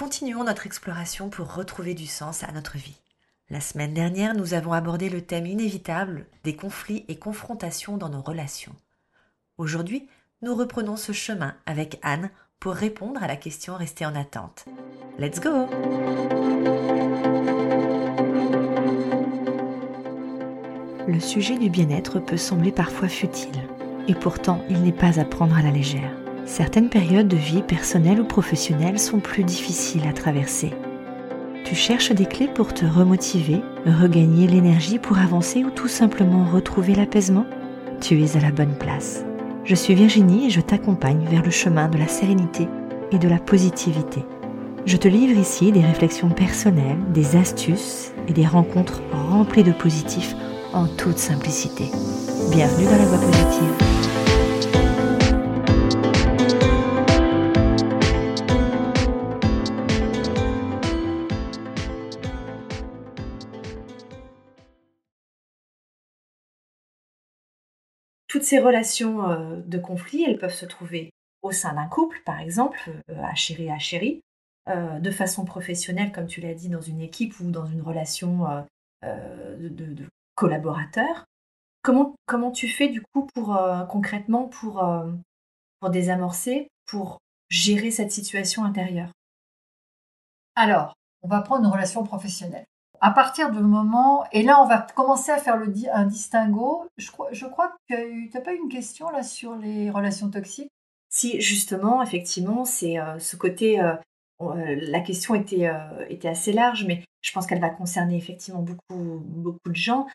Continuons notre exploration pour retrouver du sens à notre vie. La semaine dernière, nous avons abordé le thème inévitable des conflits et confrontations dans nos relations. Aujourd'hui, nous reprenons ce chemin avec Anne pour répondre à la question restée en attente. Let's go Le sujet du bien-être peut sembler parfois futile, et pourtant il n'est pas à prendre à la légère. Certaines périodes de vie personnelle ou professionnelle sont plus difficiles à traverser tu cherches des clés pour te remotiver, regagner l'énergie pour avancer ou tout simplement retrouver l'apaisement? Tu es à la bonne place. Je suis Virginie et je t'accompagne vers le chemin de la sérénité et de la positivité. Je te livre ici des réflexions personnelles, des astuces et des rencontres remplies de positifs en toute simplicité. Bienvenue dans la voie positive. Ces relations euh, de conflit, elles peuvent se trouver au sein d'un couple, par exemple, euh, à chéri à chéri, euh, de façon professionnelle, comme tu l'as dit, dans une équipe ou dans une relation de, de, collaborateur. Comment, comment tu fais du coup pour concrètement pour désamorcer, pour gérer cette situation intérieure? Alors, on va prendre une relation professionnelle à partir du moment, et là on va commencer à faire le, un distinguo, je crois, je crois que tu n'as pas eu une question là sur les relations toxiques? Si, justement, effectivement, c'est euh, ce côté, euh, euh, la question était, était assez large, mais je pense qu'elle va concerner effectivement beaucoup, beaucoup de gens.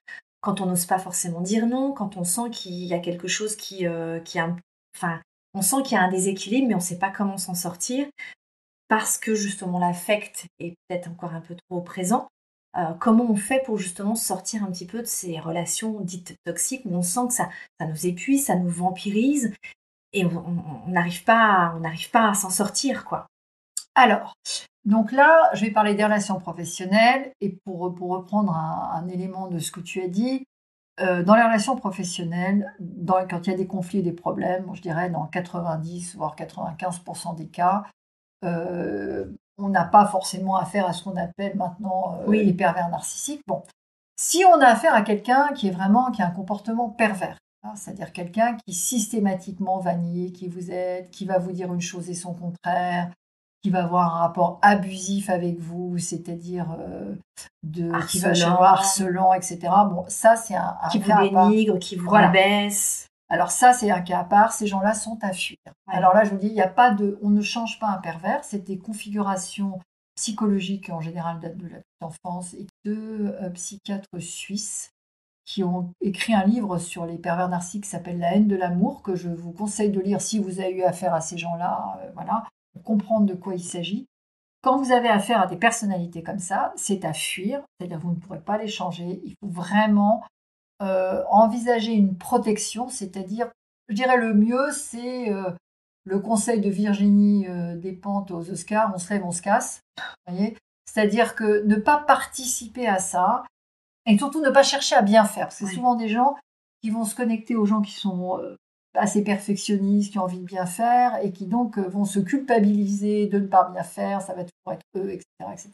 Quand on n'ose pas forcément dire non, quand on sent qu'il y a quelque chose qui, qui a, enfin, on sent qu'il y a un déséquilibre, mais on ne sait pas comment s'en sortir, parce que justement l'affect est peut-être encore un peu trop présent. Euh, comment on fait pour justement sortir un petit peu de ces relations dites toxiques? Où on sent que ça, ça nous épuise, ça nous vampirise et on n'arrive pas, on n'arrive pas à s'en sortir, quoi. Alors, donc là, je vais parler des relations professionnelles et pour, pour reprendre un, élément de ce que tu as dit, euh, dans les relations professionnelles, dans, quand il y a des conflits et des problèmes, je dirais dans 90 voire 95% des cas, euh, on n'a pas forcément affaire à ce qu'on appelle maintenant euh, les pervers narcissiques. Bon, si on a affaire à quelqu'un qui est vraiment qui a un comportement pervers, hein, c'est-à-dire quelqu'un qui systématiquement va nier qui vous êtes, qui va vous dire une chose et son contraire, qui va avoir un rapport abusif avec vous, c'est-à-dire euh, de qui va harcelant, etc. Bon, ça c'est un, qui vous dénigre, qui vous rabaisse. Alors ça, c'est un cas à part. Ces gens-là sont à fuir. Alors là, je vous dis, il n'y a pas de, on ne change pas un pervers. C'est des configurations psychologiques en général datent de la petite enfance et deux euh, psychiatres suisses qui ont écrit un livre sur les pervers narcissiques qui s'appelle La haine de l'amour que je vous conseille de lire si vous avez eu affaire à ces gens-là. Euh, voilà, pour comprendre de quoi il s'agit. Quand vous avez affaire à des personnalités comme ça, c'est à fuir, c'est-à-dire vous ne pourrez pas les changer. Il faut vraiment euh, envisager une protection, c'est-à-dire, je dirais le mieux, c'est euh, le conseil de Virginie euh, Despentes aux Oscars, on se rêve, on se casse. C'est-à-dire que ne pas participer à ça, et surtout ne pas chercher à bien faire, parce que c'est souvent des gens qui vont se connecter aux gens qui sont assez perfectionnistes, qui ont envie de bien faire, et qui donc vont se culpabiliser de ne pas bien faire, ça va toujours être eux, etc. etc.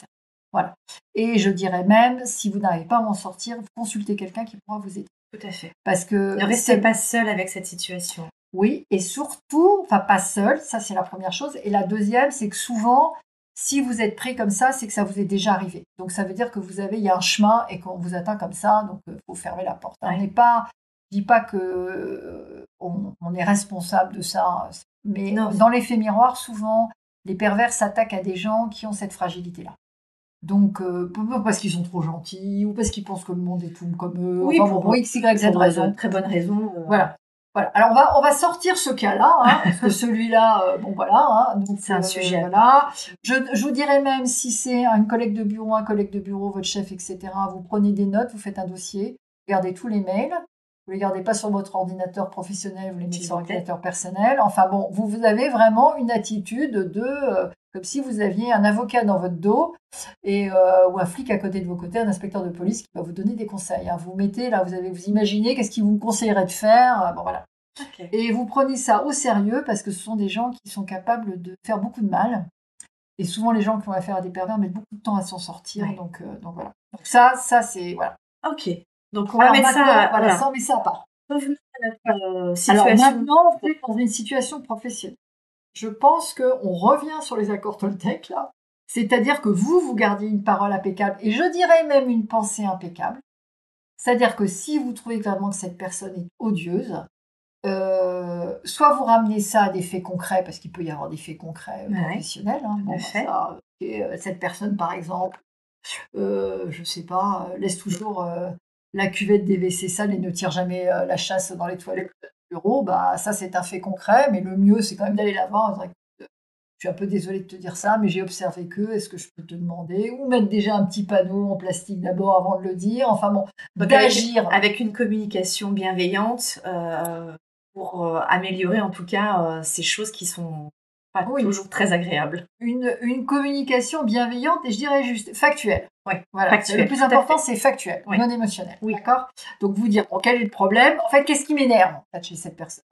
Voilà. Et je dirais même, si vous n'arrivez pas à m'en sortir, consultez quelqu'un qui pourra vous aider. Tout à fait. Parce que ne restez pas seul avec cette situation. Oui, et surtout, enfin pas seul, ça c'est la première chose. Et la deuxième, c'est que souvent, si vous êtes pris comme ça, c'est que ça vous est déjà arrivé. Donc ça veut dire que vous avez, il y a un chemin et qu'on vous atteint comme ça, donc il euh, faut fermer la porte. On n'est pas, je dis pas que euh, on, est responsable de ça, mais dans l'effet miroir, souvent, les pervers s'attaquent à des gens qui ont cette fragilité-là. Donc, euh, parce qu'ils sont trop gentils ou parce qu'ils pensent que le monde est tout comme eux. Oui, pour, bon, X, Y, Z raison. Très bonne raison. Euh. Voilà. Voilà. Alors on va on va sortir ce cas-là, hein, parce que celui-là, euh, bon voilà, hein, donc c'est un sujet. Voilà. Je, je, vous dirais même si c'est un collègue de bureau, un collègue de bureau, votre chef, etc. Vous prenez des notes, vous faites un dossier, regardez tous les mails. Vous les gardez pas sur votre ordinateur professionnel, vous les mettez sur votre ordinateur personnel. Enfin bon, vous, vous avez vraiment une attitude de comme si vous aviez un avocat dans votre dos et, euh, ou un flic à côté de vos côtés, un inspecteur de police qui va vous donner des conseils. Hein. Vous mettez là, vous avez vous imaginez qu'est-ce qu'il vous conseillerait de faire. Euh, bon voilà. Et vous prenez ça au sérieux parce que ce sont des gens qui sont capables de faire beaucoup de mal. Et souvent, les gens qui ont affaire à des pervers mettent beaucoup de temps à s'en sortir. Donc, donc voilà. Donc ça, ça c'est voilà. Ok. Donc on va mettre ça, voilà, ça, on met ça à part. Revenons à notre situation. Alors maintenant, on est dans une situation professionnelle. Je pense qu'on revient sur les accords Toltec là. C'est-à-dire que vous, vous gardiez une parole impeccable et je dirais même une pensée impeccable. C'est-à-dire que si vous trouvez vraiment que cette personne est odieuse, euh, soit vous ramenez ça à des faits concrets, parce qu'il peut y avoir des faits concrets euh, professionnels. Hein, euh, cette personne, par exemple, euh, je sais pas, laisse toujours la cuvette des WC sales et ne tire jamais la chasse dans les toilettes Bah, ça, c'est un fait concret, mais le mieux, c'est quand même d'aller la voir je suis un peu désolée de te dire ça, mais j'ai observé que, est-ce que je peux te demander Ou mettre déjà un petit panneau en plastique d'abord avant de le dire. Enfin bon, d'agir. Avec, une communication bienveillante euh, pour euh, améliorer en tout cas euh, ces choses qui sont pas toujours très agréables. Une, une, communication bienveillante et je dirais juste factuelle. Oui, voilà. Le plus important, c'est factuel, non émotionnel. Oui. D'accord? Donc vous dire, bon, quel est le problème En fait, qu'est-ce qui m'énerve en fait, chez cette personne?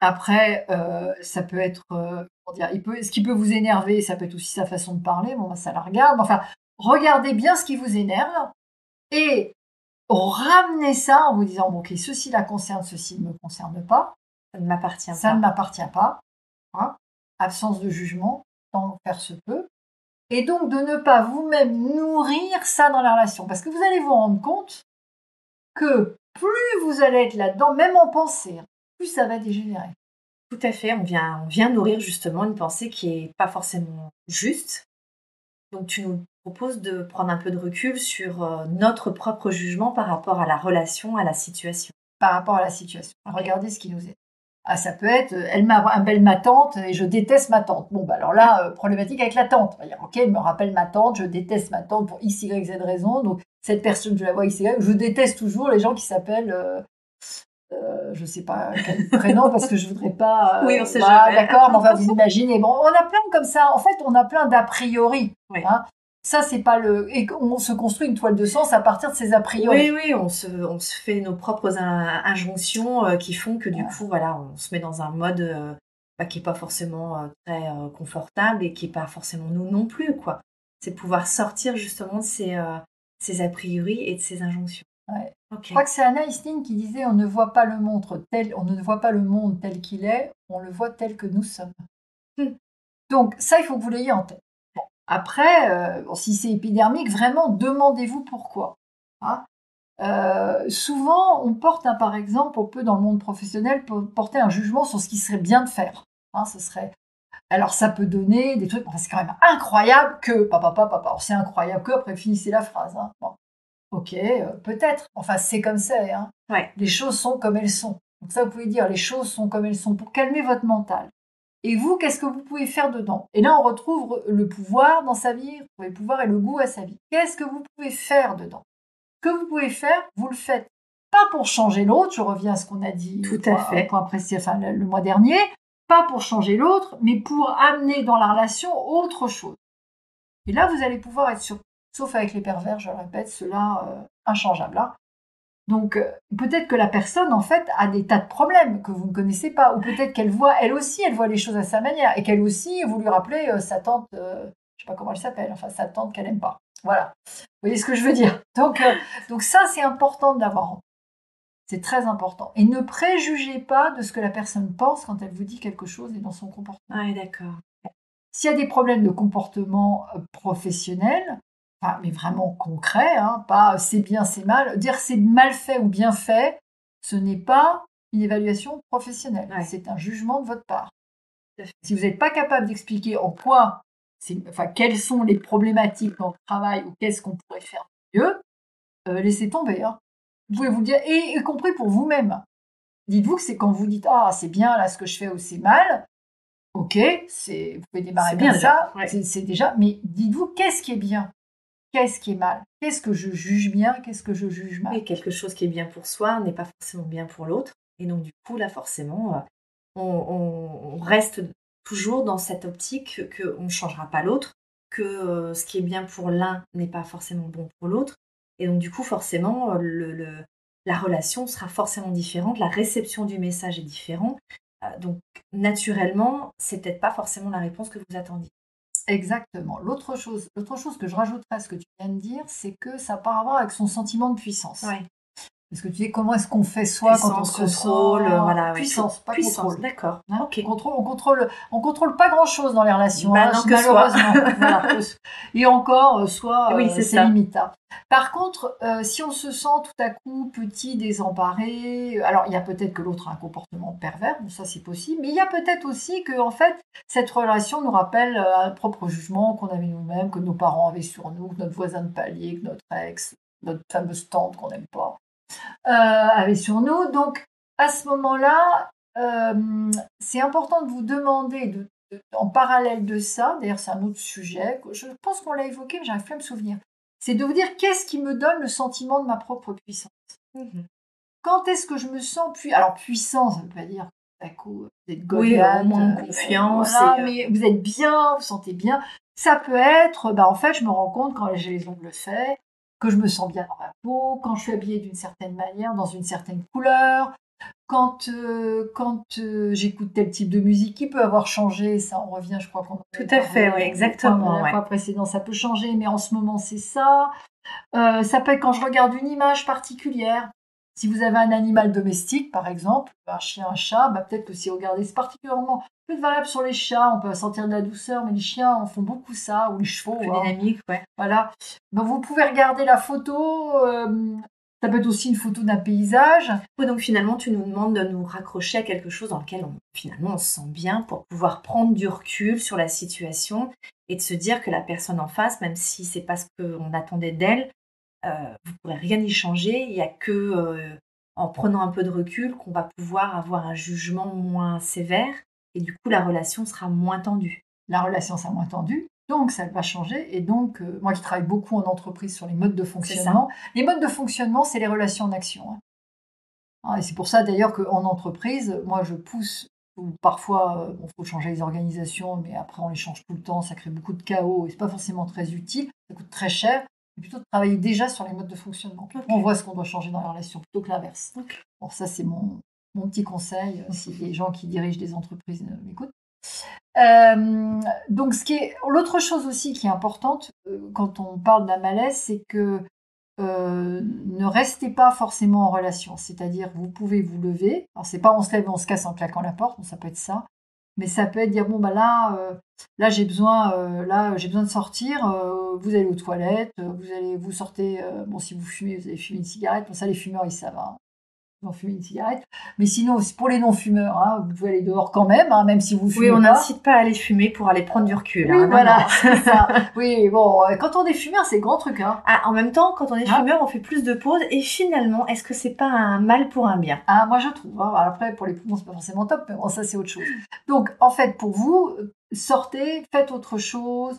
Après, euh, ça peut être, euh, dire, il peut, ce qui peut vous énerver, ça peut être aussi sa façon de parler. Bon, ça la regarde. Enfin, regardez bien ce qui vous énerve et ramenez ça en vous disant, bon, ok, ceci la concerne, ceci ne me concerne pas. Ça ne m'appartient pas. Ça ne m'appartient pas. Hein. Absence de jugement, tant faire se peut. Et donc de ne pas vous-même nourrir ça dans la relation. Parce que vous allez vous rendre compte que plus vous allez être là-dedans, même en pensée, hein, ça va dégénérer. Tout à fait, on vient, on vient nourrir justement une pensée qui n'est pas forcément juste. Donc tu nous proposes de prendre un peu de recul sur euh, notre propre jugement par rapport à la relation, à la situation. Par rapport à la situation. Regardez ce qui nous est. Ah, ça peut être, euh, elle m'appelle ma tante et je déteste ma tante. Bon, bah alors là, euh, problématique avec la tante. On va dire, ok, elle me rappelle ma tante, je déteste ma tante pour x, y, z raison. Donc, cette personne, je la vois x, y. Je déteste toujours les gens qui s'appellent euh, je sais pas quel prénom parce que je voudrais pas. Euh, oui, on sait jamais. D'accord, mais enfin, vous imaginez. Bon, on a plein comme ça. En fait, on a plein d'a priori. Hein. Ça, c'est pas le. Et on se construit une toile de sens à partir de ces a priori. Oui, oui, on se, on se fait nos propres injonctions euh, qui font que du coup, voilà, on se met dans un mode bah, qui est pas forcément très confortable et qui est pas forcément nous non plus, quoi. C'est pouvoir sortir justement de ces, ces a priori et de ces injonctions. Je crois que c'est Anna Ning qui disait on ne voit pas le monde tel, on ne voit pas le monde tel qu'il est, on le voit tel que nous sommes. Hmm. Donc ça, il faut que vous l'ayez en tête. Après, euh, si c'est épidermique, vraiment demandez-vous pourquoi. Hein. Euh, souvent, on porte, par exemple, on peut dans le monde professionnel porter un jugement sur ce qui serait bien de faire. Hein, ce serait alors ça peut donner des trucs, c'est quand même incroyable que, papa, papa, papa, c'est incroyable que, après finissez la phrase. Hein. Ok, euh, peut-être. Enfin, c'est comme ça. Hein. Les choses sont comme elles sont. Donc ça, vous pouvez dire, les choses sont comme elles sont pour calmer votre mental. Et vous, qu'est-ce que vous pouvez faire dedans? Et là, on retrouve le pouvoir dans sa vie, le pouvoir et le goût à sa vie. Qu'est-ce que vous pouvez faire dedans? Que vous pouvez faire, vous le faites. Pas pour changer l'autre, je reviens à ce qu'on a dit Tout à fait. Point précis, enfin, le mois dernier, pas pour changer l'autre, mais pour amener dans la relation autre chose. Et là, vous allez pouvoir être sur sauf avec les pervers, je le répète, cela euh, inchangeable. Hein. Donc euh, peut-être que la personne en fait a des tas de problèmes que vous ne connaissez pas, ou peut-être qu'elle voit, elle aussi, elle voit les choses à sa manière, et qu'elle aussi, vous lui rappelez euh, sa tante, je ne sais pas comment elle s'appelle, enfin sa tante qu'elle n'aime pas. Voilà. Vous voyez ce que je veux dire? Donc, donc ça, c'est important d'avoir en c'est très important. Et ne préjugez pas de ce que la personne pense quand elle vous dit quelque chose et dans son comportement. Ah, d'accord. S'il y a des problèmes de comportement professionnel, mais vraiment concret, hein, pas c'est bien, c'est mal. Dire c'est mal fait ou bien fait, ce n'est pas une évaluation professionnelle, c'est un jugement de votre part. Si vous n'êtes pas capable d'expliquer en quoi, enfin, quelles sont les problématiques dans le travail ou qu'est-ce qu'on pourrait faire mieux, euh, laissez tomber. Hein. Vous pouvez vous dire, et y compris pour vous-même. Dites-vous que c'est quand vous dites ah c'est bien là ce que je fais ou c'est mal, ok, vous pouvez démarrer bien, ça, c'est déjà. Mais dites-vous qu'est-ce qui est bien? Qu'est-ce qui est mal? Qu'est-ce que je juge bien? Qu'est-ce que je juge mal? Et quelque chose qui est bien pour soi n'est pas forcément bien pour l'autre. Et donc, du coup, là, forcément, euh, on, reste toujours dans cette optique qu'on ne changera pas l'autre, que euh, ce qui est bien pour l'un n'est pas forcément bon pour l'autre. Et donc, du coup, forcément, le, la relation sera forcément différente, la réception du message est différente. Euh, donc, naturellement, c'est peut-être pas forcément la réponse que vous attendiez. Exactement. L'autre chose, chose que je rajouterais à ce que tu viens de dire, c'est que ça part à voir avec son sentiment de puissance. Parce que tu dis comment est-ce qu'on fait soi quand on se sent contrôle, voilà, ouais. puissance, pas Puissance, contrôle. d'accord. Hein, Ok. On contrôle, on contrôle, on contrôle pas grand chose dans les relations, Bah hein, non, que malheureusement. Voilà. Et encore, euh, soit Oui, euh, c'est hein. Par contre, euh, si on se sent tout à coup petit, désemparé, euh, alors il y a peut-être que l'autre a un comportement pervers, ça c'est possible, mais il y a peut-être aussi que en fait cette relation nous rappelle euh, un propre jugement qu'on avait nous-mêmes, que nos parents avaient sur nous, que notre voisin de palier, que notre ex, notre fameuse tante qu'on n'aime pas, euh, avait sur nous. Donc à ce moment-là, euh, c'est important de vous demander, de, de- en parallèle de ça, d'ailleurs c'est un autre sujet, je pense qu'on l'a évoqué, mais j'arrive plus à me souvenir, c'est de vous dire qu'est-ce qui me donne le sentiment de ma propre puissance. Mhm. Quand est-ce que je me sens puissant Alors puissant, ça ne veut pas dire à coup vous êtes Oui, Goliath, au moins euh, confiance voilà, et, euh, mais vous êtes bien, vous sentez bien. Ça peut être, bah, en fait, je me rends compte quand j'ai les ongles faits, que je me sens bien dans ma peau, quand je suis habillée d'une certaine manière, dans une certaine couleur, quand, euh, quand euh, j'écoute tel type de musique qui peut avoir changé, ça on revient, je crois qu'on Tout à fait, oui, exactement, La ouais. fois précédente, ça peut changer, mais en ce moment c'est ça. Euh, ça peut être quand je regarde une image particulière. Si vous avez un animal domestique, par exemple, un chien, un chat, bah, peut-être que si vous regardez, c'est particulièrement peut être valable sur les chats, on peut sentir de la douceur, mais les chiens en font beaucoup ça, ou les chevaux. Plus hein. dynamique, ouais. Voilà. Donc, vous pouvez regarder la photo. euh, ça peut être aussi une photo d'un paysage. Donc finalement, tu nous demandes de nous raccrocher à quelque chose dans lequel on, finalement on se sent bien pour pouvoir prendre du recul sur la situation et de se dire que la personne en face, même si c'est pas ce qu'on attendait d'elle, euh, vous pourrez rien y changer. Il y a que euh, en prenant un peu de recul qu'on va pouvoir avoir un jugement moins sévère et du coup la relation sera moins tendue. La relation sera moins tendue. Donc, ça va changer. Et donc, euh, moi qui travaille beaucoup en entreprise sur les modes de fonctionnement, les modes de fonctionnement, c'est les relations en action. hein. Ah, et c'est pour ça d'ailleurs qu'en entreprise, moi je pousse, ou parfois il faut changer les organisations, mais après on les change tout le temps, ça crée beaucoup de chaos et c'est pas forcément très utile, ça coûte très cher. Plutôt de travailler déjà sur les modes de fonctionnement. On voit ce qu'on doit changer dans les relations plutôt que l'inverse. Bon, ça c'est mon, mon petit conseil euh, si les gens qui dirigent des entreprises euh, m'écoutent. Euh, donc, ce qui est l'autre chose aussi qui est importante euh, quand on parle d'un malaise, c'est que euh, ne restez pas forcément en relation. C'est-à-dire, vous pouvez vous lever. Alors, c'est pas on se lève, on se casse en claquant la porte. bon, ça peut être ça. Mais ça peut être dire bon bah là, là j'ai besoin, euh, là j'ai besoin de sortir. euh, vous allez aux toilettes, euh, vous allez, vous sortez. bon, si vous fumez, vous allez fumer une cigarette. Bon, ça les fumeurs ils savent. hein. Vont fumer une cigarette. Mais sinon, pour les non-fumeurs, hein, vous pouvez aller dehors quand même, hein, même si vous fumez Oui, on n'incite pas à aller fumer pour aller prendre du recul. Oui, hein, non, voilà, non. c'est ça. Oui, bon, euh, quand on est fumeur, c'est grand truc. Hein. Ah, en même temps, quand on est Ah. fumeur, on fait plus de pauses. Et finalement, est-ce que c'est pas un mal pour un bien? Ah, moi, je trouve. hein. Après, pour les poumons, c'est pas forcément top, mais bon, ça, c'est autre chose. Donc, en fait, pour vous, sortez, faites autre chose,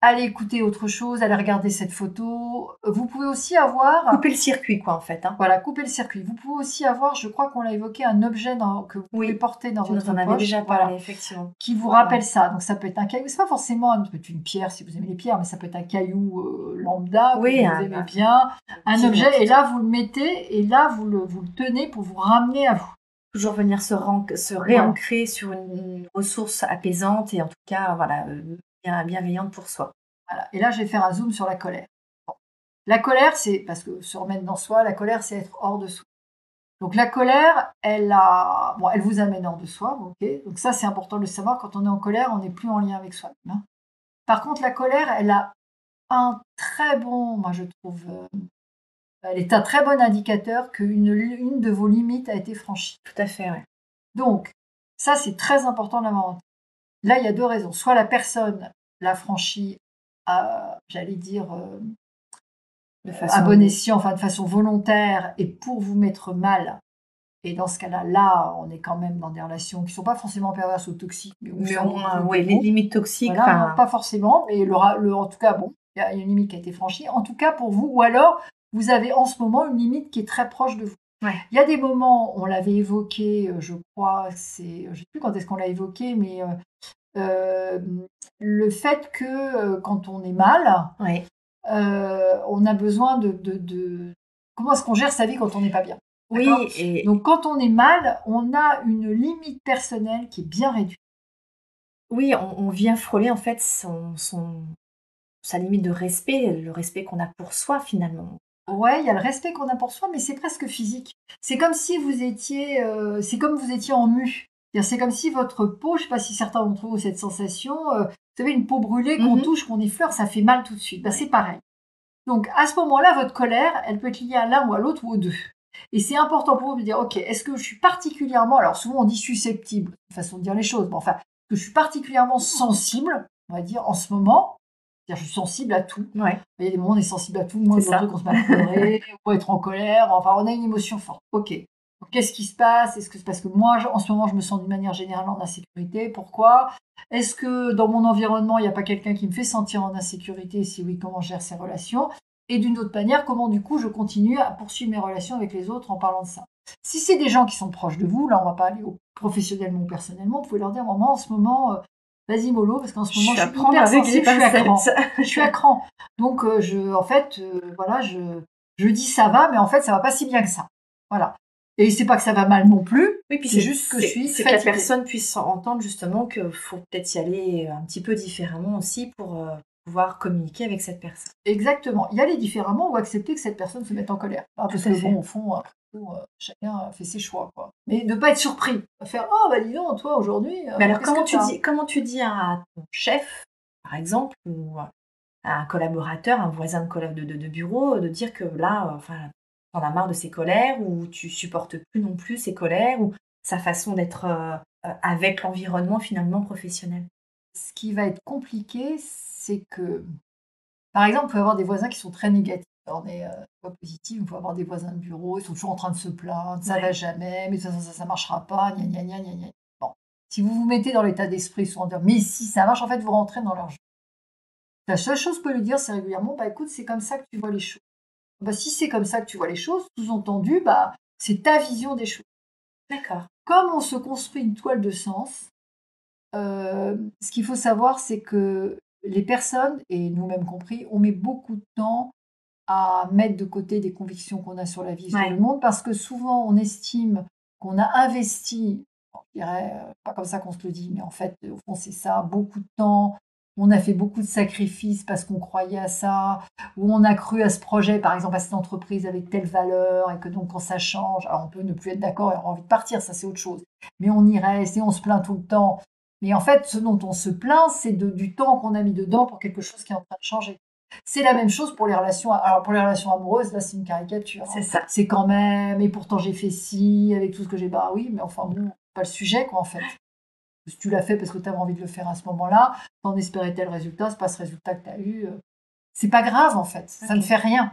allez écouter autre chose, allez regarder cette photo. Vous pouvez aussi avoir... Couper le circuit, quoi, en fait. Hein. Voilà, couper le circuit. Vous pouvez aussi avoir, je crois qu'on l'a évoqué, un objet dans- que vous Oui. pouvez porter dans Tu votre en poche. déjà Voilà. effectivement. qui vous Voilà. rappelle ça. Donc ça peut être un caillou, c'est pas forcément être une pierre si vous aimez les pierres, mais ça peut être un caillou euh, lambda que Oui, vous un- aimez bien, un objet, et là vous le mettez, et là vous le, vous le tenez pour vous ramener à vous. Toujours venir se, se réancrer sur une, une ressource apaisante et en tout cas, voilà, euh, bienveillante pour soi. Voilà. Et là je vais faire un zoom sur la colère. Bon. La colère, c'est, parce que se remettre dans soi, la colère c'est être hors de soi. Donc la colère, elle a, bon, elle vous amène hors de soi, ok. Donc ça c'est important de le savoir. Quand on est en colère, on n'est plus en lien avec soi-même. hein. Par contre, la colère, elle a un très bon, moi je trouve, euh, elle est un très bon indicateur qu'une une de vos limites a été franchie. Tout à fait, ouais. Donc ça c'est très important de l'avoir en tête. Là il y a deux raisons. Soit la personne l'a franchie, à, j'allais dire. euh, De à bon escient, enfin de façon volontaire et pour vous mettre mal. Et dans ce cas-là, là, on est quand même dans des relations qui sont pas forcément perverses ou toxiques, mais, Mais au moins, ouais, les limites toxiques, Voilà, enfin, non, pas forcément, mais le, en tout cas, bon, il y a une limite qui a été franchie. En tout cas, pour vous, ou alors, vous avez en ce moment une limite qui est très proche de vous. Ouais. Il y a des moments, on l'avait évoqué, euh, je crois, c'est, je sais plus quand est-ce qu'on l'a évoqué, mais euh, le fait que euh, quand on est mal, euh, on a besoin de, de- de- comment est-ce qu'on gère sa vie quand on n'est pas bien? Oui, et Donc quand on est mal, on a une limite personnelle qui est bien réduite. Oui, on, vient frôler en fait son, son, sa limite de respect, le respect qu'on a pour soi finalement. Ouais, il y a le respect qu'on a pour soi, mais c'est presque physique. C'est comme si vous étiez, c'est comme vous étiez en mu. C'est comme si votre peau, je sais pas si certains d'entre vous ont cette sensation, euh, vous savez, une peau brûlée qu'on mhm. touche, qu'on effleure, ça fait mal tout de suite. Bah, c'est pareil. Donc à ce moment-là, votre colère, elle peut être liée à l'un ou à l'autre ou aux deux. Et c'est important pour vous de dire, ok, est-ce que je suis particulièrement, alors souvent on dit susceptible, façon de dire les choses, mais enfin, que je suis particulièrement sensible, on va dire, en ce moment, je suis sensible à tout. Il y a des moments où on est sensible à tout. Moi, truc, on se met à pleurer, on être en colère. Enfin, on a une émotion forte. Ok. Qu'est-ce qui se passe? Est-ce que c'est parce que moi, en ce moment, je me sens d'une manière générale en insécurité? Pourquoi? Est-ce que dans mon environnement, il n'y a pas quelqu'un qui me fait sentir en insécurité? Si oui, comment je gère ces relations? Et d'une autre manière, comment du coup je continue à poursuivre mes relations avec les autres en parlant de ça? Si c'est des gens qui sont proches de vous, là, on va pas aller professionnellement ou personnellement, vous pouvez leur dire, moi, en ce moment, euh, vas-y mollo parce qu'en ce moment je, suis hyper avec sensible, je suis à cran. je suis à cran. Donc euh, je en fait euh, voilà, je je dis ça va mais en fait ça va pas si bien que ça. Voilà. Et c'est pas que ça va mal non plus. Oui, puis c'est juste que je suis c'est que la personne puisse entendre justement qu'il faut peut-être y aller un petit peu différemment aussi pour euh, pouvoir communiquer avec cette personne. Exactement. Y aller différemment ou accepter que cette personne se mette en colère. parce que bon, au fond, euh, chacun fait ses choix, quoi. Mais ne pas être surpris, faire oh bah dis donc toi aujourd'hui. Euh, Mais alors comment tu dis comment tu dis à ton chef, par exemple, ou à un collaborateur, un voisin de, de, de bureau, de dire que là, euh, enfin, t'en as marre de ses colères ou tu supportes plus non plus ses colères ou sa façon d'être avec l'environnement finalement professionnel? Ce qui va être compliqué, c'est que, par exemple, on peut avoir des voisins qui sont très négatifs on est euh, pas positif, on peut avoir des voisins de bureau, ils sont toujours en train de se plaindre, ça va jamais, mais de toute façon ça, ça marchera pas, gna gna gna gna gna. Bon, si vous vous mettez dans l'état d'esprit, souvent dire, mais si ça marche, en fait vous rentrez dans leur jeu. La seule chose que pouvez lui dire, c'est régulièrement, bah écoute, c'est comme ça que tu vois les choses. Bah si c'est comme ça que tu vois les choses, sous-entendu, bah c'est ta vision des choses. D'accord. Comme on se construit une toile de sens, euh, ce qu'il faut savoir, c'est que les personnes, et nous-mêmes compris, on met beaucoup de temps à mettre de côté des convictions qu'on a sur la vie, sur le monde, parce que souvent on estime qu'on a investi, je dirais, euh, pas comme ça qu'on se le dit, mais en fait, au fond, c'est ça, beaucoup de temps, on a fait beaucoup de sacrifices parce qu'on croyait à ça, ou on a cru à ce projet, par exemple à cette entreprise avec telle valeur, et que donc quand ça change, alors on peut ne plus être d'accord et avoir envie de partir, ça c'est autre chose. Mais on y reste et on se plaint tout le temps. Mais en fait, ce dont on se plaint, c'est du temps qu'on a mis dedans pour quelque chose qui est en train de changer. C'est la même chose pour les relations. Alors pour les relations amoureuses, là c'est une caricature. C'est ça. C'est quand même. Et pourtant j'ai fait ci avec tout ce que j'ai. Bah oui, mais enfin bon, pas le sujet quoi en fait. Tu l'as fait parce que tu avais envie de le faire à ce moment-là. T'en espérais tel résultat, c'est pas ce résultat que tu as eu. Euh. C'est pas grave en fait. Ça ne fait rien.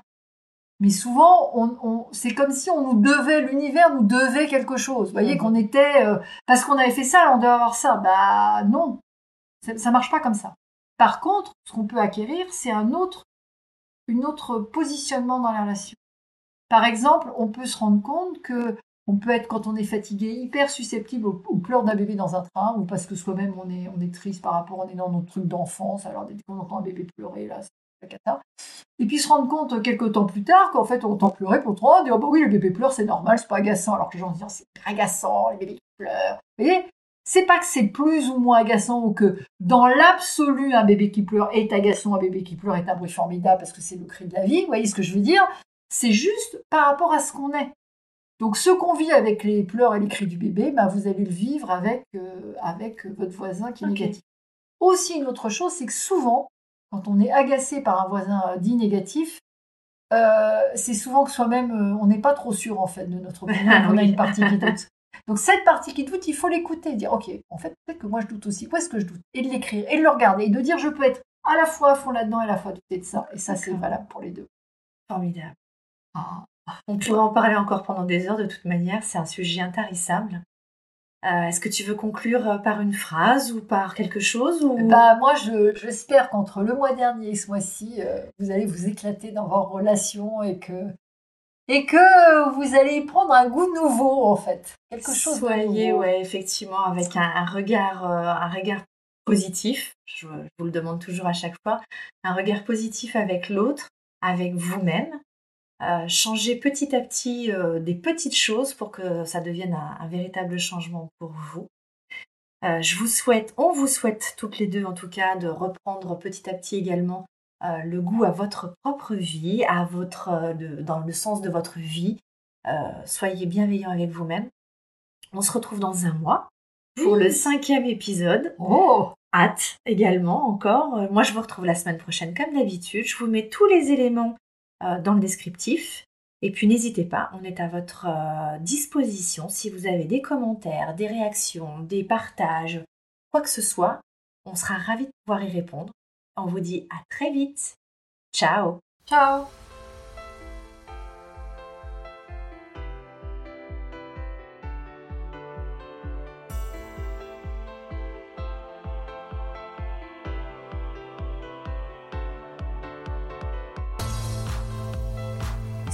Mais souvent, on, c'est comme si on nous devait, l'univers nous devait quelque chose. Vous voyez, mhm. qu'on était, euh, parce qu'on avait fait ça, on doit avoir ça. Bah non, ça, ça marche pas comme ça. Par contre, ce qu'on peut acquérir, c'est un autre, une autre positionnement dans la relation. Par exemple, on peut se rendre compte que on peut être, quand on est fatigué, hyper susceptible aux, pleurs d'un bébé dans un train, ou parce que soi-même on est, on est triste par rapport, on est dans notre truc d'enfance, alors dès qu'on entend un bébé pleurer, là, c'est la cata. Et puis se rendre compte quelques temps plus tard qu'en fait on entend pleurer, pour on dit oh, bah oui, le bébé pleure, c'est normal, c'est pas agaçant, alors que les gens disent c'est agaçant, les bébés pleurent. Vous voyez? C'est pas que c'est plus ou moins agaçant ou que dans l'absolu un bébé qui pleure est agaçant, un bébé qui pleure est un bruit formidable parce que c'est le cri de la vie. Vous voyez ce que je veux dire? C'est juste par rapport à ce qu'on est. Donc ce qu'on vit avec les pleurs et les cris du bébé, bah, vous allez le vivre avec, euh, avec votre voisin qui est négatif. Aussi une autre chose, c'est que souvent, quand on est agacé par un voisin euh, dit négatif, euh, c'est souvent que soi-même, on n'est pas trop sûr en fait de notre opinion, on a une partie qui doute. Donc cette partie qui doute, il faut l'écouter, dire ok, en fait peut-être que moi je doute aussi, où est-ce que je doute? Et de l'écrire, et de le regarder, et de dire je peux être à la fois à fond là-dedans et à la fois douter de ça. Et ça c'est valable pour les deux. Formidable. Ah. On pourrait en parler encore pendant des heures de toute manière, c'est un sujet intarissable. Euh, est-ce que tu veux conclure euh, par une phrase ou par quelque chose ou... Bah moi, j'espère qu'entre le mois dernier et ce mois-ci, euh, vous allez vous éclater dans vos relations et que et que vous allez prendre un goût nouveau en fait, quelque chose Soyez, de nouveau. ouais, effectivement, avec un, regard, euh, un regard positif. Je, vous le demande toujours à chaque fois, un regard positif avec l'autre, avec vous-même. Euh, changer petit à petit euh, des petites choses pour que ça devienne un, véritable changement pour vous. Euh, je vous souhaite, on vous souhaite toutes les deux en tout cas de reprendre petit à petit également euh, le goût à votre propre vie, à votre, dans le sens de votre vie. soyez bienveillants avec vous-même. On se retrouve dans un mois pour le cinquième épisode. Oh Hâte également encore. Moi je vous retrouve la semaine prochaine comme d'habitude. Je vous mets tous les éléments dans le descriptif. Et puis n'hésitez pas, on est à votre euh, disposition si vous avez des commentaires, des réactions, des partages, quoi que ce soit. On sera ravis de pouvoir y répondre. On vous dit à très vite. Ciao Ciao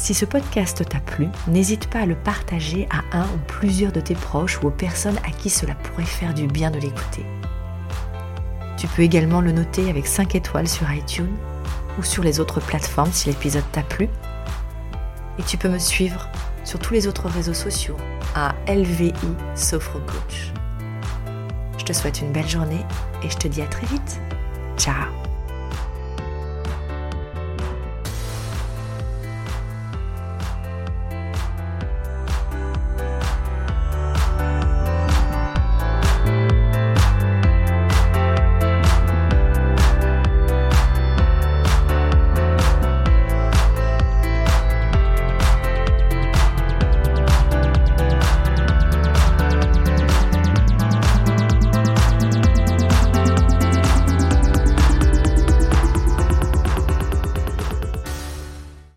Si ce podcast t'a plu, n'hésite pas à le partager à un ou plusieurs de tes proches ou aux personnes à qui cela pourrait faire du bien de l'écouter. Tu peux également le noter avec 5 étoiles sur iTunes ou sur les autres plateformes si l'épisode t'a plu. Et tu peux me suivre sur tous les autres réseaux sociaux à LVI Sophro Coach. Je te souhaite une belle journée et je te dis à très vite. Ciao